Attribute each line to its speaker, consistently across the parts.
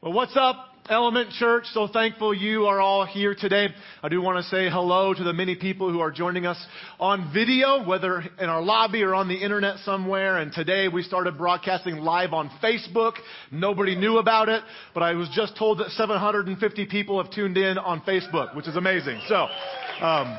Speaker 1: Well, what's up, Element Church? So thankful you are all here today. I do want to say hello to the many people who are joining us on video, whether in our lobby or on the internet somewhere. And today we started broadcasting live on Facebook. Nobody knew about it, but I was just told that 750 people have tuned in on Facebook, which is amazing. So, um,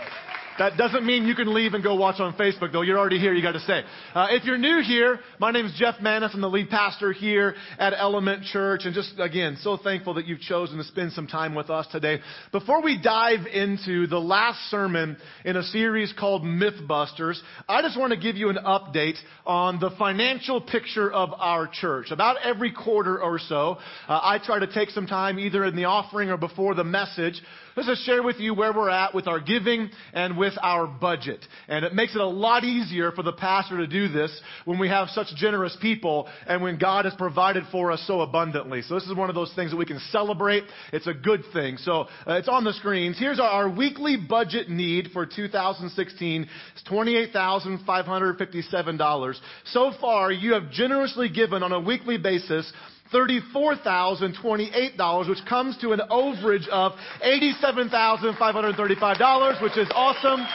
Speaker 1: that doesn't mean you can leave and go watch on Facebook, though. You're already here, you got to stay. Uh, if you're new here, my name is Jeff Manis. I'm the lead pastor here at Element Church. And just, again, so thankful that you've chosen to spend some time with us today. Before we dive into the last sermon in a series called Mythbusters, I just want to give you an update on the financial picture of our church. About every quarter or so, uh, I try to take some time either in the offering or before the message Let's just share with you where we're at with our giving and with our budget. And it makes it a lot easier for the pastor to do this when we have such generous people and when God has provided for us so abundantly. So this is one of those things that we can celebrate. It's a good thing. So uh, it's on the screens. Here's our, our weekly budget need for 2016. It's $28,557. So far, you have generously given on a weekly basis $34,028, which comes to an overage of $87,535, which is awesome.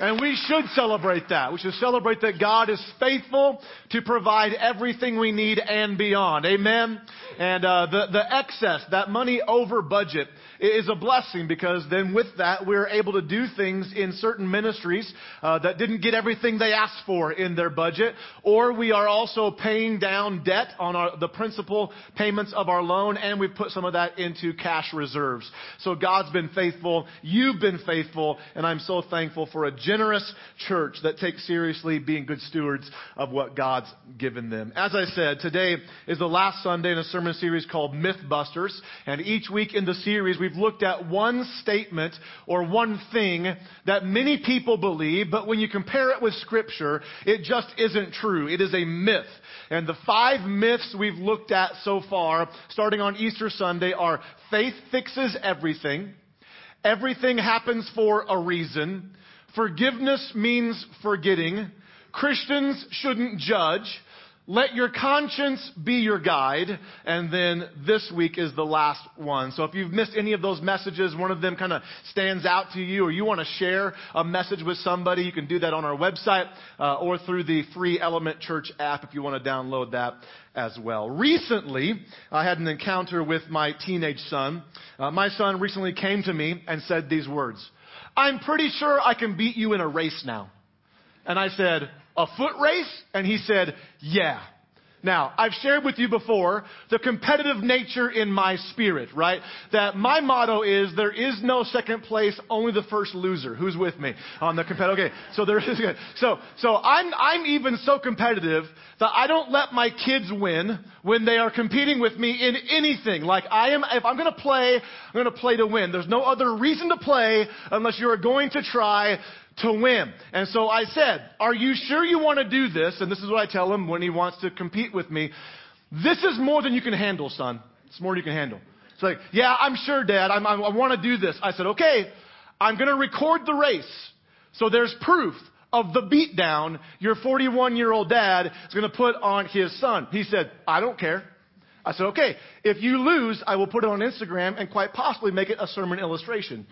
Speaker 1: And we should celebrate that. We should celebrate that God is faithful to provide everything we need and beyond. Amen. And uh, the the excess, that money over budget, is a blessing because then with that we're able to do things in certain ministries uh, that didn't get everything they asked for in their budget, or we are also paying down debt on our, the principal payments of our loan, and we've put some of that into cash reserves. So God's been faithful, you've been faithful, and I'm so thankful for a generous church that takes seriously being good stewards of what God's given them. As I said, today is the last Sunday in a sermon series called Mythbusters, and each week in the series we we've looked at one statement or one thing that many people believe, but when you compare it with scripture, it just isn't true. It is a myth. And the five myths we've looked at so far, starting on Easter Sunday, are faith fixes everything, everything happens for a reason, forgiveness means forgetting, Christians shouldn't judge, let your conscience be your guide. And then this week is the last one. So if you've missed any of those messages, one of them kind of stands out to you, or you want to share a message with somebody, you can do that on our website uh, or through the free Element Church app if you want to download that as well. Recently, I had an encounter with my teenage son. Uh, my son recently came to me and said these words I'm pretty sure I can beat you in a race now. And I said, a foot race? And he said, yeah. Now, I've shared with you before the competitive nature in my spirit, right? That my motto is there is no second place, only the first loser. Who's with me on the competitive? Okay, so there is. So, so I'm I'm even so competitive that I don't let my kids win when they are competing with me in anything. Like I am, if I'm going to play, I'm going to play to win. There's no other reason to play unless you are going to try to win. And so I said, Are you sure you want to do this? And this is what I tell him when he wants to compete with me. This is more than you can handle, son. It's more than you can handle. It's like, Yeah, I'm sure, Dad. I'm, I'm, i want to do this. I said, Okay, I'm going to record the race. So there's proof of the beatdown your 41 year old dad is going to put on his son. He said, I don't care. I said, okay, if you lose, I will put it on Instagram and quite possibly make it a sermon illustration.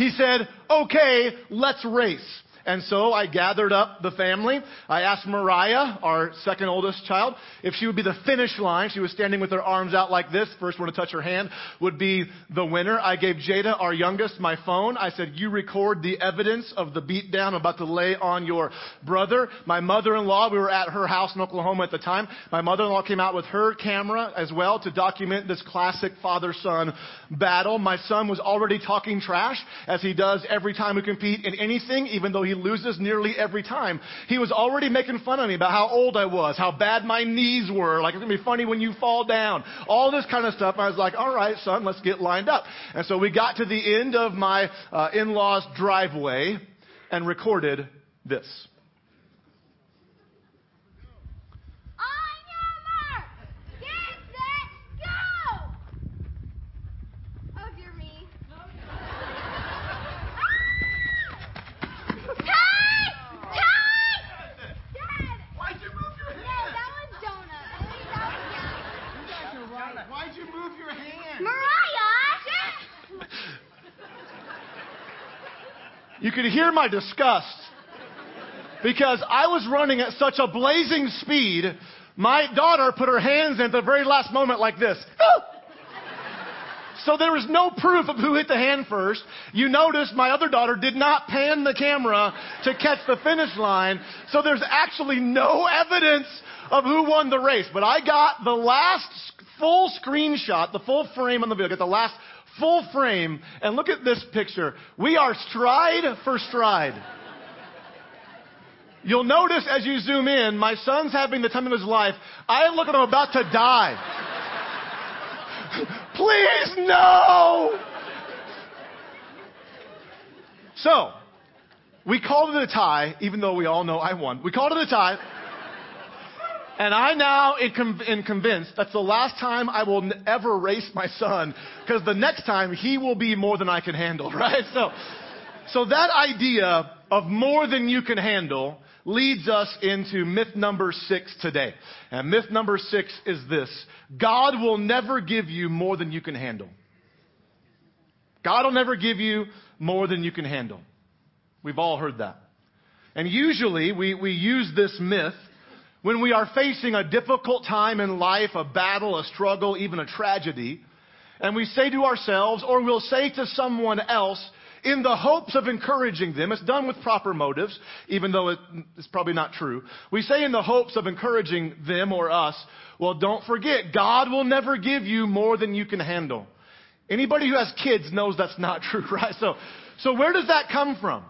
Speaker 1: He said, okay, let's race. And so I gathered up the family. I asked Mariah, our second oldest child, if she would be the finish line. She was standing with her arms out like this. First one to touch her hand would be the winner. I gave Jada, our youngest, my phone. I said, you record the evidence of the beatdown I'm about to lay on your brother. My mother-in-law, we were at her house in Oklahoma at the time. My mother-in-law came out with her camera as well to document this classic father-son battle. My son was already talking trash as he does every time we compete in anything, even though he loses nearly every time. He was already making fun of me about how old I was, how bad my knees were, like it's gonna be funny when you fall down, all this kind of stuff. I was like, all right, son, let's get lined up. And so we got to the end of my uh, in-laws driveway and recorded this. You could hear my disgust because I was running at such a blazing speed. My daughter put her hands in at the very last moment like this. So there was no proof of who hit the hand first. You notice my other daughter did not pan the camera to catch the finish line. So there's actually no evidence of who won the race. But I got the last full screenshot, the full frame on the video, get the last full frame, and look at this picture. We are stride for stride. You'll notice as you zoom in, my son's having the time of his life. I look at him about to die. Please, no! So, we called it a tie, even though we all know I won. We called it a tie. And I now am convinced that's the last time I will ever race my son, because the next time he will be more than I can handle, right? So, so that idea of more than you can handle leads us into myth number six today. And myth number six is this God will never give you more than you can handle. God will never give you more than you can handle. We've all heard that. And usually we, we use this myth when we are facing a difficult time in life, a battle, a struggle, even a tragedy. And we say to ourselves, or we'll say to someone else, in the hopes of encouraging them. It's done with proper motives, even though it's probably not true. We say in the hopes of encouraging them or us, well, don't forget, God will never give you more than you can handle. Anybody who has kids knows that's not true, right? So, so where does that come from?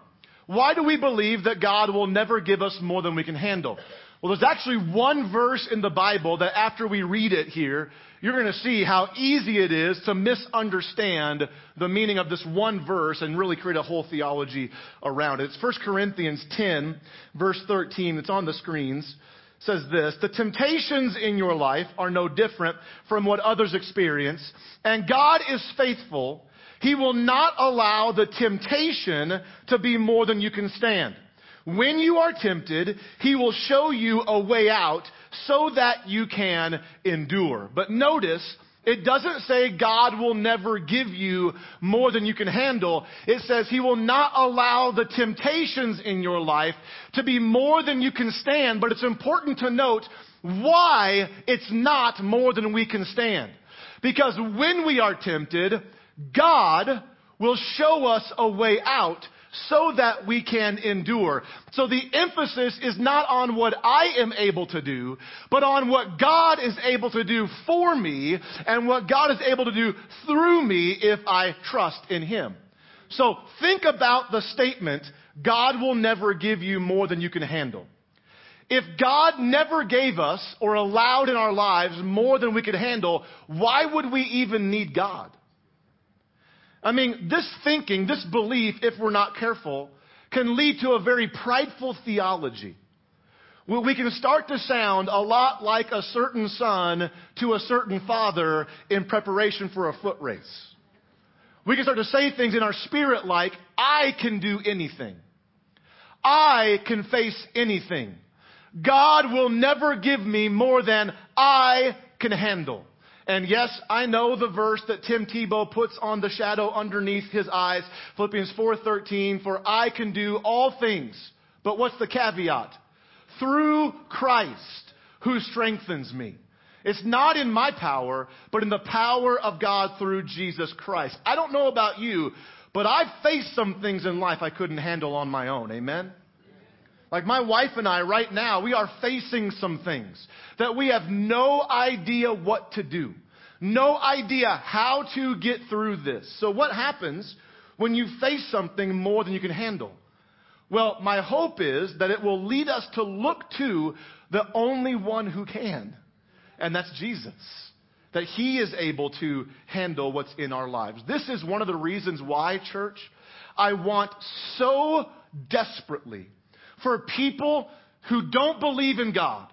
Speaker 1: Why do we believe that God will never give us more than we can handle? Well, there's actually one verse in the Bible that after we read it here, you're going to see how easy it is to misunderstand the meaning of this one verse and really create a whole theology around it. It's 1 Corinthians 10, verse 13. It's on the screens. Says this, the temptations in your life are no different from what others experience, and God is faithful. He will not allow the temptation to be more than you can stand. When you are tempted, he will show you a way out so that you can endure. But notice, it doesn't say God will never give you more than you can handle. It says He will not allow the temptations in your life to be more than you can stand. But it's important to note why it's not more than we can stand. Because when we are tempted, God will show us a way out so that we can endure. So the emphasis is not on what I am able to do, but on what God is able to do for me and what God is able to do through me if I trust in Him. So think about the statement, God will never give you more than you can handle. If God never gave us or allowed in our lives more than we could handle, why would we even need God? I mean, this thinking, this belief, if we're not careful, can lead to a very prideful theology. We can start to sound a lot like a certain son to a certain father in preparation for a foot race. We can start to say things in our spirit like, I can do anything. I can face anything. God will never give me more than I can handle. And yes, I know the verse that Tim Tebow puts on the shadow underneath his eyes, Philippians 4:13, for I can do all things. But what's the caveat? Through Christ who strengthens me. It's not in my power, but in the power of God through Jesus Christ. I don't know about you, but I've faced some things in life I couldn't handle on my own. Amen? Like my wife and I right now, we are facing some things that we have no idea what to do. No idea how to get through this. So what happens when you face something more than you can handle? Well, my hope is that it will lead us to look to the only one who can. And that's Jesus. That he is able to handle what's in our lives. This is one of the reasons why, church, I want so desperately for people who don't believe in God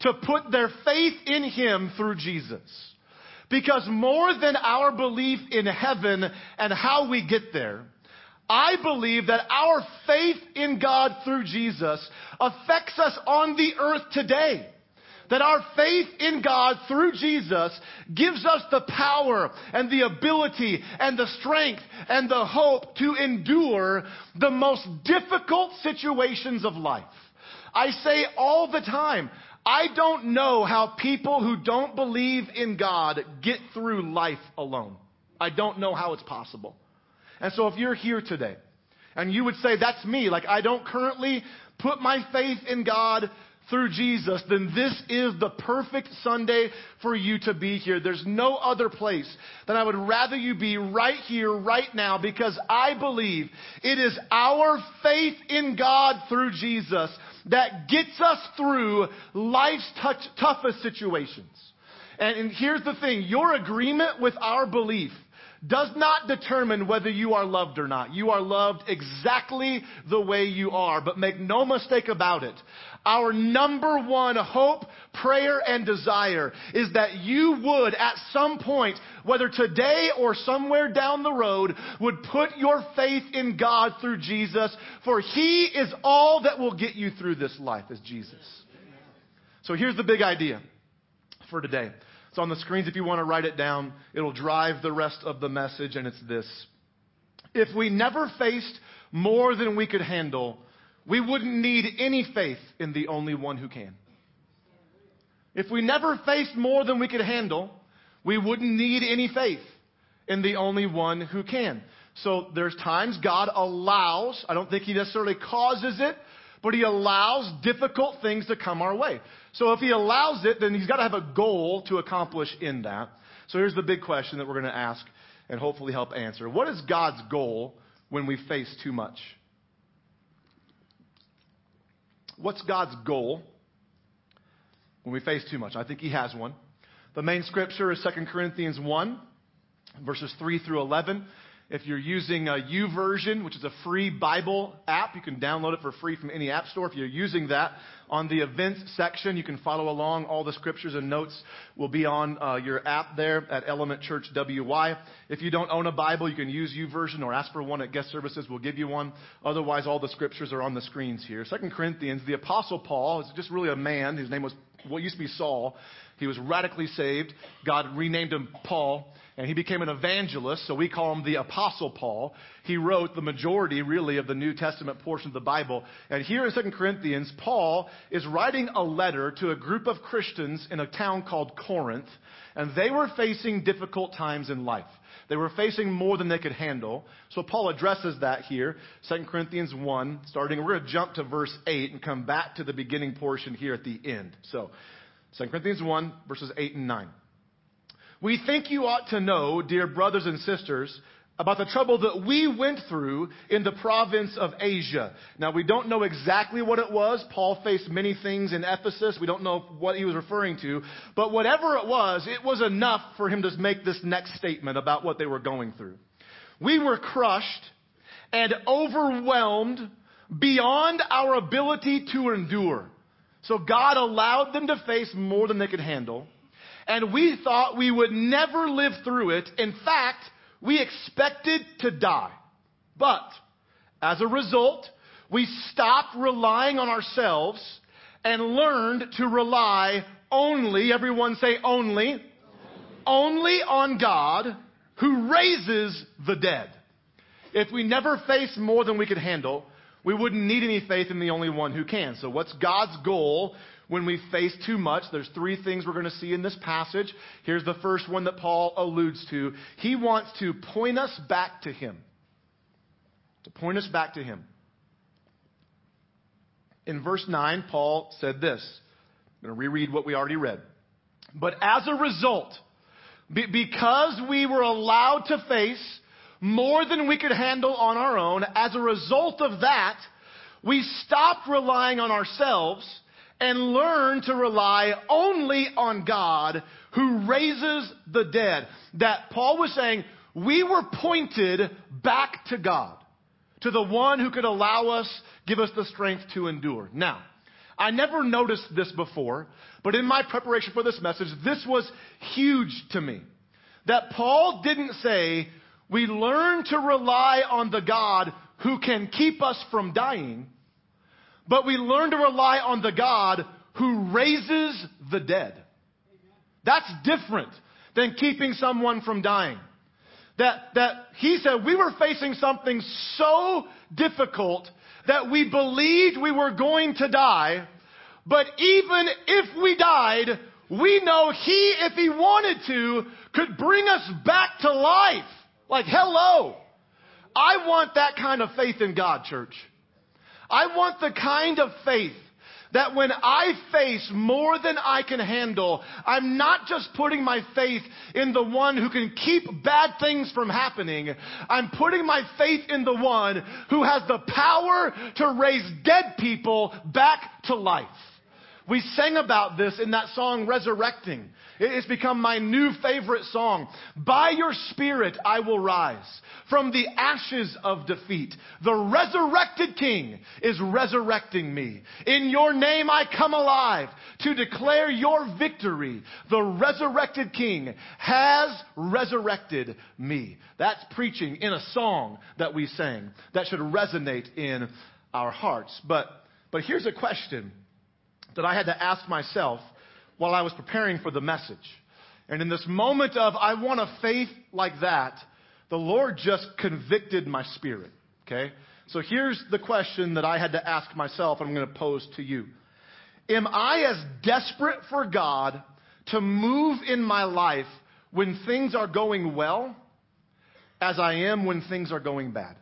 Speaker 1: to put their faith in Him through Jesus. Because more than our belief in heaven and how we get there, I believe that our faith in God through Jesus affects us on the earth today. That our faith in God through Jesus gives us the power and the ability and the strength and the hope to endure the most difficult situations of life. I say all the time, I don't know how people who don't believe in God get through life alone. I don't know how it's possible. And so if you're here today and you would say, that's me, like I don't currently put my faith in God through Jesus, then this is the perfect Sunday for you to be here. There's no other place that I would rather you be right here, right now, because I believe it is our faith in God through Jesus that gets us through life's touch, toughest situations. And, and here's the thing, your agreement with our belief does not determine whether you are loved or not. You are loved exactly the way you are. But make no mistake about it. Our number one hope, prayer, and desire is that you would at some point, whether today or somewhere down the road, would put your faith in God through Jesus, for He is all that will get you through this life is Jesus. So here's the big idea for today. It's on the screens if you want to write it down. It'll drive the rest of the message, and it's this. If we never faced more than we could handle, we wouldn't need any faith in the only one who can. If we never faced more than we could handle, we wouldn't need any faith in the only one who can. So there's times God allows, I don't think He necessarily causes it, but He allows difficult things to come our way. So if he allows it, then he's got to have a goal to accomplish in that. So here's the big question that we're going to ask and hopefully help answer. What is God's goal when we face too much? What's God's goal when we face too much? I think he has one. The main scripture is 2 Corinthians 1, verses 3 through 11. If you're using a YouVersion, which is a free Bible app, you can download it for free from any app store. If you're using that, on the events section, you can follow along. All the scriptures and notes will be on uh, your app there at Element Church WY. If you don't own a Bible, you can use YouVersion or ask for one at guest services. We'll give you one. Otherwise, all the scriptures are on the screens here. Second Corinthians, the Apostle Paul is just really a man. His name was what used to be Saul. He was radically saved. God renamed him Paul, and he became an evangelist, so we call him the Apostle Paul. He wrote the majority, really, of the New Testament portion of the Bible. And here in 2 Corinthians, Paul is writing a letter to a group of Christians in a town called Corinth, and they were facing difficult times in life. They were facing more than they could handle. So Paul addresses that here. 2 Corinthians 1, starting, we're going to jump to verse 8 and come back to the beginning portion here at the end. So 2 Corinthians 1, verses 8 and 9. We think you ought to know, dear brothers and sisters, about the trouble that we went through in the province of Asia. Now, we don't know exactly what it was. Paul faced many things in Ephesus. We don't know what he was referring to. But whatever it was, it was enough for him to make this next statement about what they were going through. We were crushed and overwhelmed beyond our ability to endure. So God allowed them to face more than they could handle. And we thought we would never live through it. In fact, we expected to die. But as a result, we stopped relying on ourselves and learned to rely only, everyone say only, only, only on God who raises the dead. If we never face more than we could handle, we wouldn't need any faith in the only one who can. So what's God's goal when we face too much? There's three things we're going to see in this passage. Here's the first one that Paul alludes to. He wants to point us back to him. To point us back to him. In verse 9, Paul said this. I'm going to reread what we already read. But as a result, because we were allowed to face more than we could handle on our own. As a result of that, we stopped relying on ourselves and learn to rely only on God who raises the dead. That Paul was saying, we were pointed back to God, to the one who could allow us, give us the strength to endure. Now, I never noticed this before, but in my preparation for this message, this was huge to me. That Paul didn't say, we learn to rely on the God who can keep us from dying, but we learn to rely on the God who raises the dead. That's different than keeping someone from dying. That, that he said we were facing something so difficult that we believed we were going to die, but even if we died, we know he, if he wanted to, could bring us back to life. Like, hello. I want that kind of faith in God, church. I want the kind of faith that when I face more than I can handle, I'm not just putting my faith in the one who can keep bad things from happening. I'm putting my faith in the one who has the power to raise dead people back to life. We sang about this in that song, Resurrecting. It's become my new favorite song. By your spirit I will rise from the ashes of defeat. The resurrected king is resurrecting me. In your name I come alive to declare your victory. The resurrected king has resurrected me. That's preaching in a song that we sang that should resonate in our hearts. But, but here's a question that I had to ask myself while I was preparing for the message. And in this moment of, I want a faith like that, the Lord just convicted my spirit. Okay? So here's the question that I had to ask myself, I'm going to pose to you. Am I as desperate for God to move in my life when things are going well as I am when things are going bad?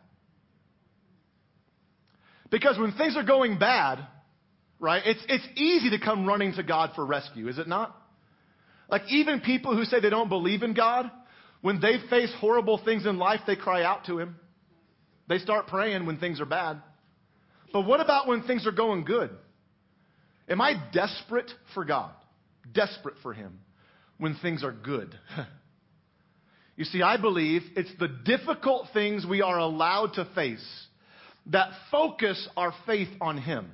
Speaker 1: Because when things are going bad, right? It's, it's easy to come running to God for rescue, is it not? Like even people who say they don't believe in God, when they face horrible things in life, they cry out to Him. They start praying when things are bad. But what about when things are going good? Am I desperate for God? Desperate for Him when things are good? you see, I believe it's the difficult things we are allowed to face that focus our faith on Him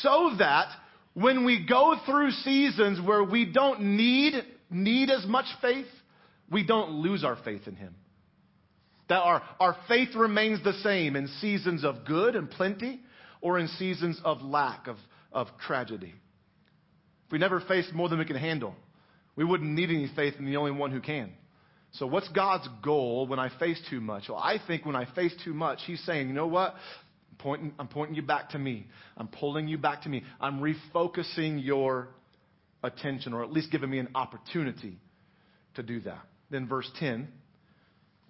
Speaker 1: so that when we go through seasons where we don't need, need as much faith, we don't lose our faith in Him. That our, our faith remains the same in seasons of good and plenty or in seasons of lack, of, of tragedy. If we never faced more than we can handle, we wouldn't need any faith in the only one who can. So, what's God's goal when I face too much? Well, I think when I face too much, He's saying, you know what? Pointing, I'm pointing you back to me. I'm pulling you back to me. I'm refocusing your attention, or at least giving me an opportunity to do that. Then, verse 10,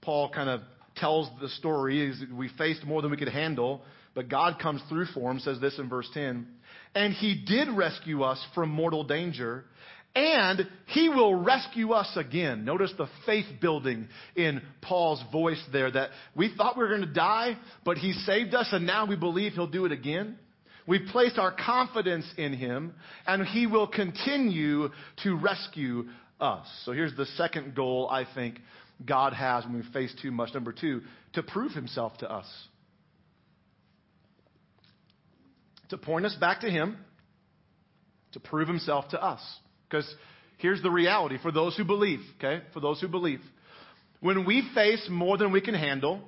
Speaker 1: Paul kind of tells the story. We faced more than we could handle, but God comes through for him, says this in verse 10. And he did rescue us from mortal danger and he will rescue us again. Notice the faith building in Paul's voice there that we thought we were going to die, but he saved us and now we believe he'll do it again. We've placed our confidence in him and he will continue to rescue us. So here's the second goal I think God has when we face too much. Number two, to prove himself to us. To point us back to him, to prove himself to us. Because here's the reality for those who believe, okay? For those who believe. When we face more than we can handle,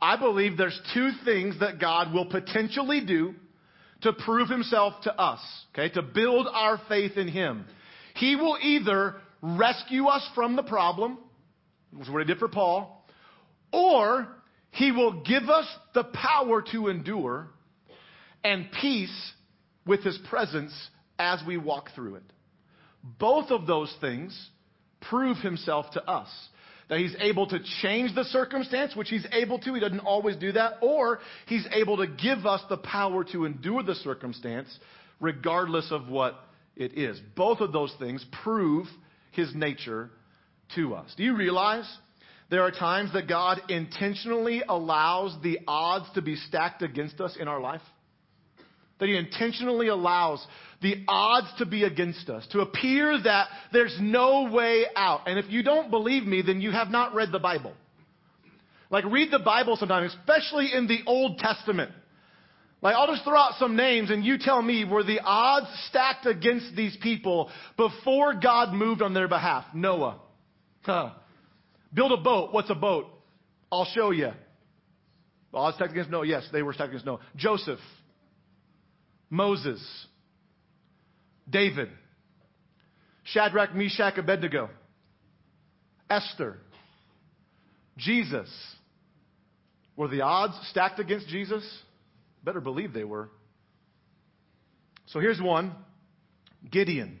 Speaker 1: I believe there's two things that God will potentially do to prove himself to us, okay? To build our faith in him. He will either rescue us from the problem, which is what he did for Paul, or he will give us the power to endure and peace with his presence as we walk through it. Both of those things prove himself to us. That he's able to change the circumstance, which he's able to. He doesn't always do that. Or he's able to give us the power to endure the circumstance regardless of what it is. Both of those things prove his nature to us. Do you realize there are times that God intentionally allows the odds to be stacked against us in our life? That he intentionally allows the odds to be against us, to appear that there's no way out. And if you don't believe me, then you have not read the Bible. Like, read the Bible sometimes, especially in the Old Testament. Like, I'll just throw out some names and you tell me were the odds stacked against these people before God moved on their behalf? Noah. Huh. Build a boat. What's a boat? I'll show you. Odds stacked against Noah. Yes, they were stacked against Noah. Joseph. Moses. David, Shadrach, Meshach, Abednego, Esther, Jesus. Were the odds stacked against Jesus? Better believe they were. So here's one Gideon.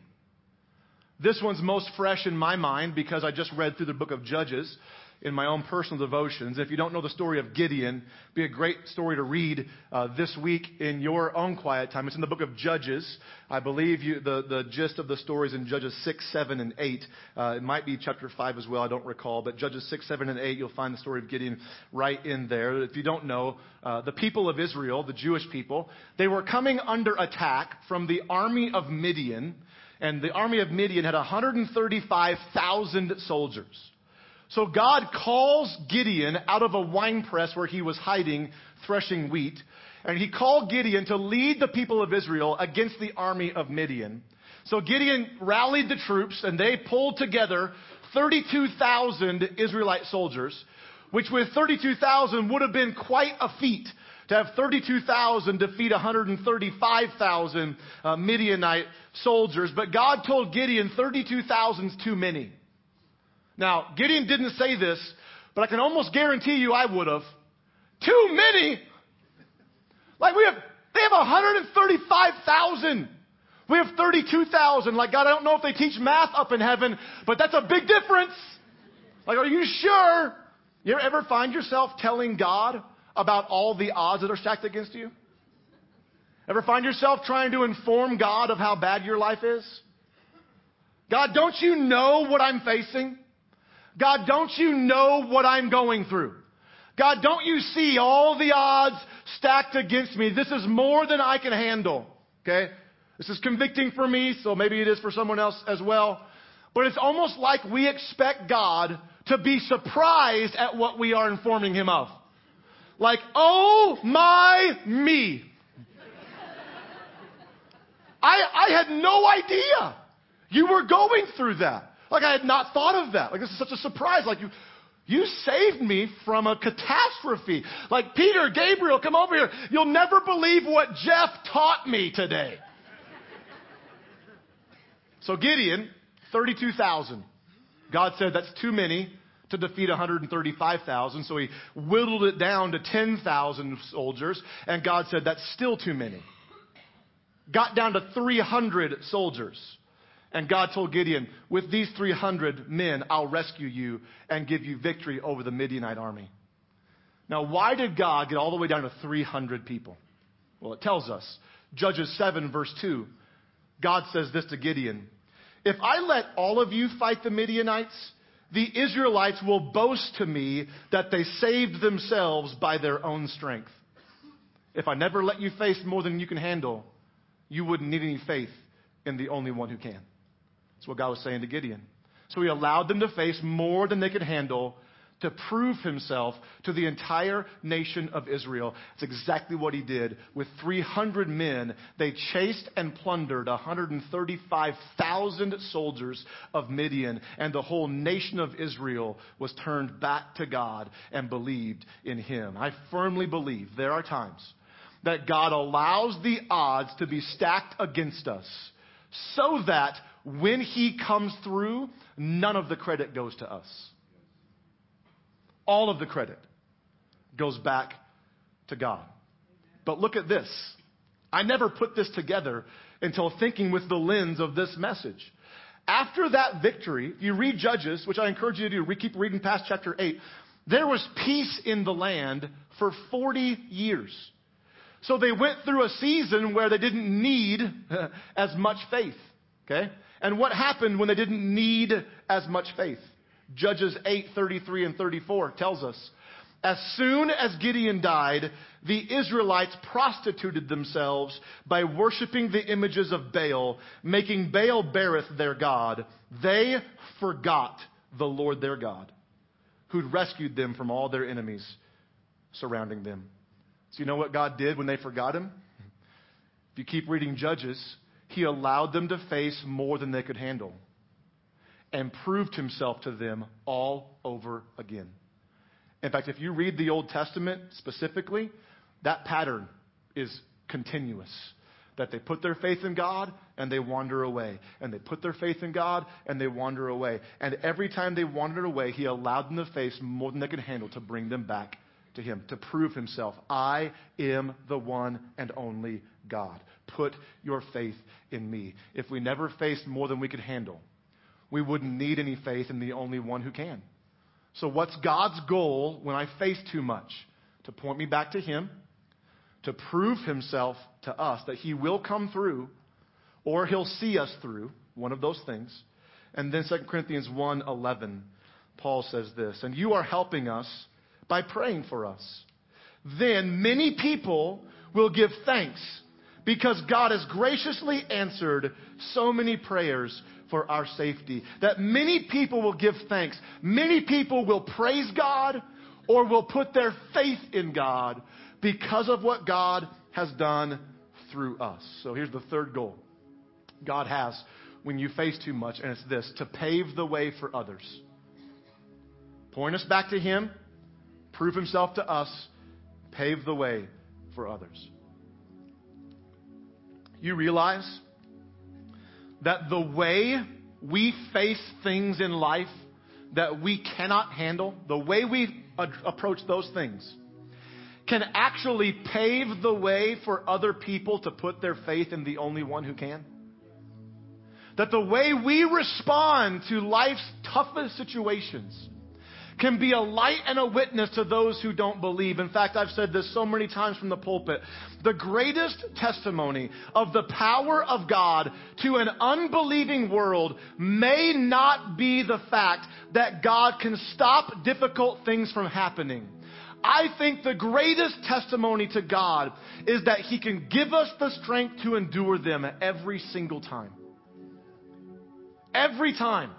Speaker 1: This one's most fresh in my mind because I just read through the book of Judges in my own personal devotions. If you don't know the story of Gideon, be a great story to read uh, this week in your own quiet time. It's in the book of Judges. I believe you, the, the gist of the story is in Judges 6, 7, and 8. Uh, it might be chapter 5 as well, I don't recall. But Judges 6, 7, and 8, you'll find the story of Gideon right in there. If you don't know, uh, the people of Israel, the Jewish people, they were coming under attack from the army of Midian. And the army of Midian had 135,000 soldiers. So God calls Gideon out of a winepress where he was hiding, threshing wheat. And he called Gideon to lead the people of Israel against the army of Midian. So Gideon rallied the troops and they pulled together 32,000 Israelite soldiers, which with 32,000 would have been quite a feat to have 32,000 defeat 135,000 uh, Midianite soldiers. But God told Gideon 32,000 is too many. Now, Gideon didn't say this, but I can almost guarantee you I would have. Too many. Like we have, they have 135,000. We have 32,000. Like God, I don't know if they teach math up in heaven, but that's a big difference. Like, are you sure? You ever find yourself telling God about all the odds that are stacked against you? Ever find yourself trying to inform God of how bad your life is? God, don't you know what I'm facing? God, don't you know what I'm going through? God, don't you see all the odds stacked against me? This is more than I can handle. Okay? This is convicting for me, so maybe it is for someone else as well. But it's almost like we expect God to be surprised at what we are informing him of. Like, oh my me. I, I had no idea you were going through that. Like I had not thought of that. Like this is such a surprise. Like you, you saved me from a catastrophe. Like Peter, Gabriel, come over here. You'll never believe what Jeff taught me today. so Gideon, 32,000. God said that's too many to defeat 135,000. So he whittled it down to 10,000 soldiers. And God said that's still too many. Got down to 300 soldiers. And God told Gideon, with these 300 men, I'll rescue you and give you victory over the Midianite army. Now, why did God get all the way down to 300 people? Well, it tells us. Judges 7, verse 2. God says this to Gideon If I let all of you fight the Midianites, the Israelites will boast to me that they saved themselves by their own strength. If I never let you face more than you can handle, you wouldn't need any faith in the only one who can. That's what God was saying to Gideon. So he allowed them to face more than they could handle to prove himself to the entire nation of Israel. It's exactly what he did. With 300 men, they chased and plundered 135,000 soldiers of Midian, and the whole nation of Israel was turned back to God and believed in him. I firmly believe there are times that God allows the odds to be stacked against us so that when he comes through, none of the credit goes to us. All of the credit goes back to God. But look at this. I never put this together until thinking with the lens of this message. After that victory, you read Judges, which I encourage you to do, keep reading past chapter 8, there was peace in the land for 40 years. So they went through a season where they didn't need as much faith. Okay? And what happened when they didn't need as much faith? Judges 8, 33 and 34 tells us. As soon as Gideon died, the Israelites prostituted themselves by worshiping the images of Baal, making Baal Berith their God. They forgot the Lord their God, who'd rescued them from all their enemies surrounding them. So you know what God did when they forgot him? If you keep reading Judges, he allowed them to face more than they could handle and proved himself to them all over again. In fact, if you read the Old Testament specifically, that pattern is continuous. that they put their faith in God and they wander away. And they put their faith in God and they wander away. And every time they wandered away, He allowed them to face more than they could handle to bring them back to Him, to prove Himself. I am the one and only God. Put your faith in me. If we never faced more than we could handle, we wouldn't need any faith in the only one who can. So, what's God's goal when I face too much? To point me back to Him, to prove Himself to us that He will come through, or He'll see us through, one of those things. And then 2 Corinthians 1 11, Paul says this, and you are helping us by praying for us. Then many people will give thanks because God has graciously answered so many prayers for our safety. That many people will give thanks. Many people will praise God or will put their faith in God because of what God has done through us. So here's the third goal God has when you face too much, and it's this to pave the way for others. Point us back to Him, prove Himself to us, pave the way for others. You realize that the way we face things in life that we cannot handle, the way we ad- approach those things, can actually pave the way for other people to put their faith in the only one who can? That the way we respond to life's toughest situations can be a light and a witness to those who don't believe. In fact, I've said this so many times from the pulpit. The greatest testimony of the power of God to an unbelieving world may not be the fact that God can stop difficult things from happening. I think the greatest testimony to God is that He can give us the strength to endure them every single time. Every time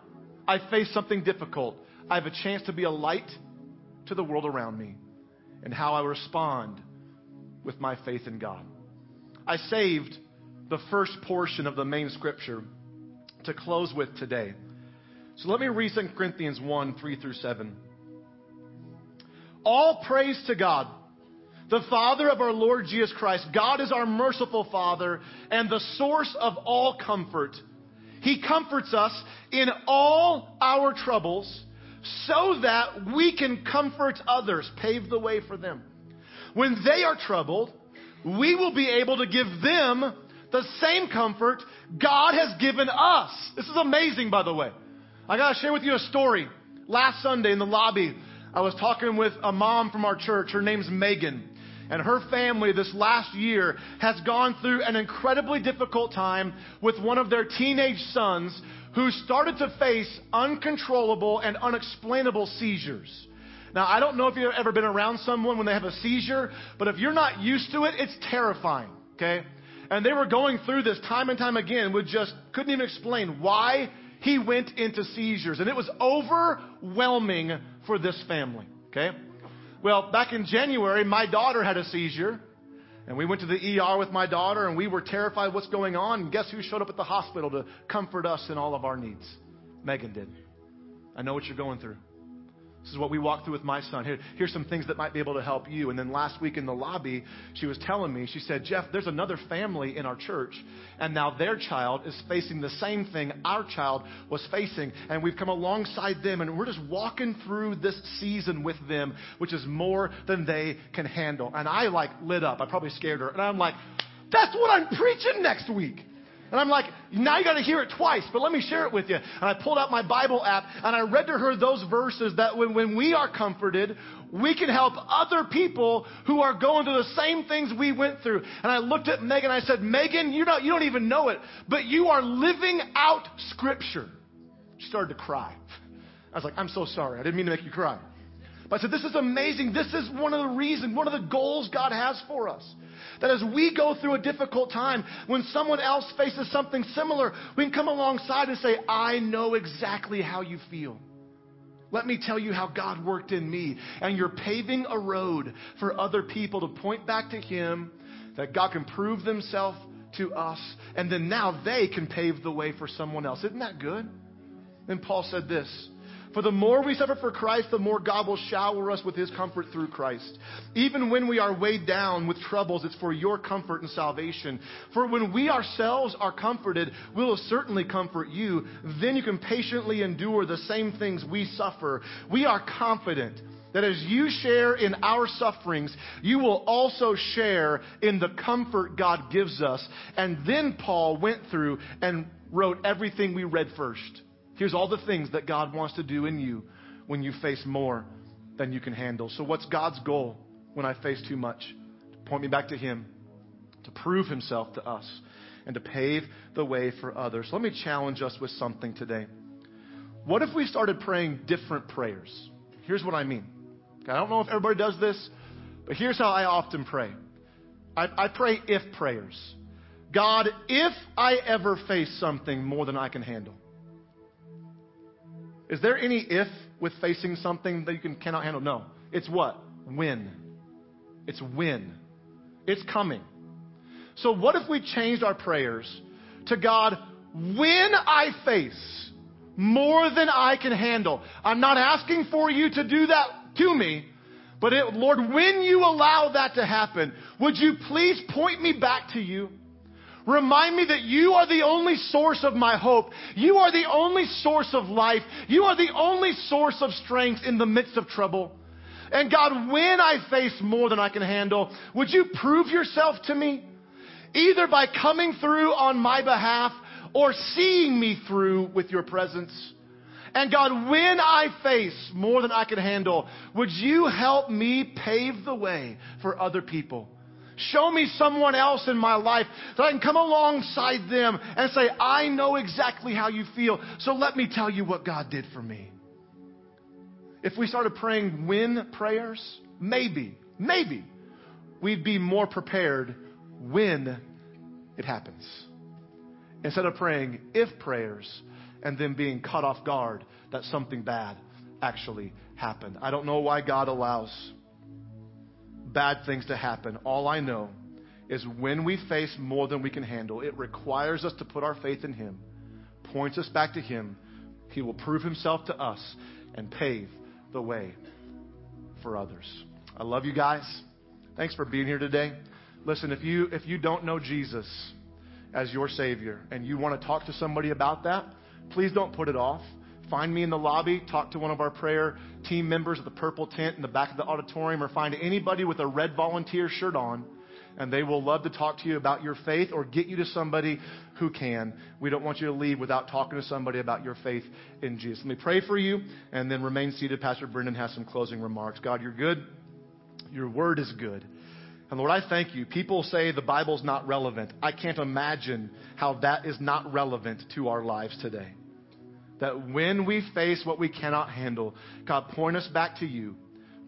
Speaker 1: I face something difficult, I have a chance to be a light to the world around me and how I respond with my faith in God. I saved the first portion of the main scripture to close with today. So let me read 2 Corinthians 1 3 through 7. All praise to God, the Father of our Lord Jesus Christ. God is our merciful Father and the source of all comfort. He comforts us in all our troubles so that we can comfort others, pave the way for them. When they are troubled, we will be able to give them the same comfort God has given us. This is amazing, by the way. I got to share with you a story. Last Sunday in the lobby, I was talking with a mom from our church. Her name's Megan. And her family this last year has gone through an incredibly difficult time with one of their teenage sons who started to face uncontrollable and unexplainable seizures. Now, I don't know if you've ever been around someone when they have a seizure, but if you're not used to it, it's terrifying, okay? And they were going through this time and time again, would just couldn't even explain why he went into seizures. And it was overwhelming for this family, okay? Well, back in January, my daughter had a seizure. And we went to the ER with my daughter and we were terrified what's going on. And guess who showed up at the hospital to comfort us in all of our needs? Megan did. I know what you're going through. This is what we walked through with my son. Here, here's some things that might be able to help you. And then last week in the lobby, she was telling me, she said, Jeff, there's another family in our church, and now their child is facing the same thing our child was facing. And we've come alongside them, and we're just walking through this season with them, which is more than they can handle. And I like lit up. I probably scared her. And I'm like, that's what I'm preaching next week. And I'm like, now you got to hear it twice, but let me share it with you. And I pulled out my Bible app and I read to her those verses that when, when we are comforted, we can help other people who are going through the same things we went through. And I looked at Megan and I said, Megan, you don't, you don't even know it, but you are living out Scripture. She started to cry. I was like, I'm so sorry. I didn't mean to make you cry. But I said, This is amazing. This is one of the reasons, one of the goals God has for us. That as we go through a difficult time, when someone else faces something similar, we can come alongside and say, I know exactly how you feel. Let me tell you how God worked in me. And you're paving a road for other people to point back to Him, that God can prove Himself to us, and then now they can pave the way for someone else. Isn't that good? Then Paul said this For the more we suffer for Christ, the more God will shower us with his comfort through Christ. Even when we are weighed down with troubles, it's for your comfort and salvation. For when we ourselves are comforted, we will certainly comfort you. Then you can patiently endure the same things we suffer. We are confident that as you share in our sufferings, you will also share in the comfort God gives us. And then Paul went through and wrote everything we read first. Here's all the things that God wants to do in you when you face more than you can handle. So, what's God's goal when I face too much? To point me back to Him, to prove Himself to us, and to pave the way for others. Let me challenge us with something today. What if we started praying different prayers? Here's what I mean. I don't know if everybody does this, but here's how I often pray I, I pray if prayers. God, if I ever face something more than I can handle, is there any if with facing something that you can, cannot handle? No. It's what? When. It's when. It's coming. So, what if we changed our prayers to God, when I face more than I can handle? I'm not asking for you to do that to me, but it, Lord, when you allow that to happen, would you please point me back to you? Remind me that you are the only source of my hope. You are the only source of life. You are the only source of strength in the midst of trouble. And God, when I face more than I can handle, would you prove yourself to me? Either by coming through on my behalf or seeing me through with your presence. And God, when I face more than I can handle, would you help me pave the way for other people? Show me someone else in my life that I can come alongside them and say, I know exactly how you feel, so let me tell you what God did for me. If we started praying when prayers, maybe, maybe we'd be more prepared when it happens. Instead of praying if prayers and then being caught off guard that something bad actually happened. I don't know why God allows bad things to happen. All I know is when we face more than we can handle, it requires us to put our faith in Him, points us back to Him. He will prove Himself to us and pave the way for others. I love you guys. Thanks for being here today. Listen, if you if you don't know Jesus as your Savior and you want to talk to somebody about that, please don't put it off. Find me in the lobby, talk to one of our prayer team members at the purple tent in the back of the auditorium, or find anybody with a red volunteer shirt on, and they will love to talk to you about your faith or get you to somebody who can. We don't want you to leave without talking to somebody about your faith in Jesus. Let me pray for you and then remain seated. Pastor Brendan has some closing remarks. God, you're good. Your word is good. And Lord, I thank you. People say the Bible's not relevant. I can't imagine how that is not relevant to our lives today that when we face what we cannot handle, God, point us back to you.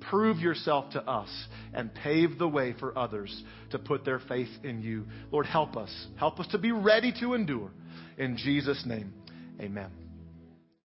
Speaker 1: Prove yourself to us and pave the way for others to put their faith in you. Lord, help us. Help us to be ready to endure. In Jesus' name, amen.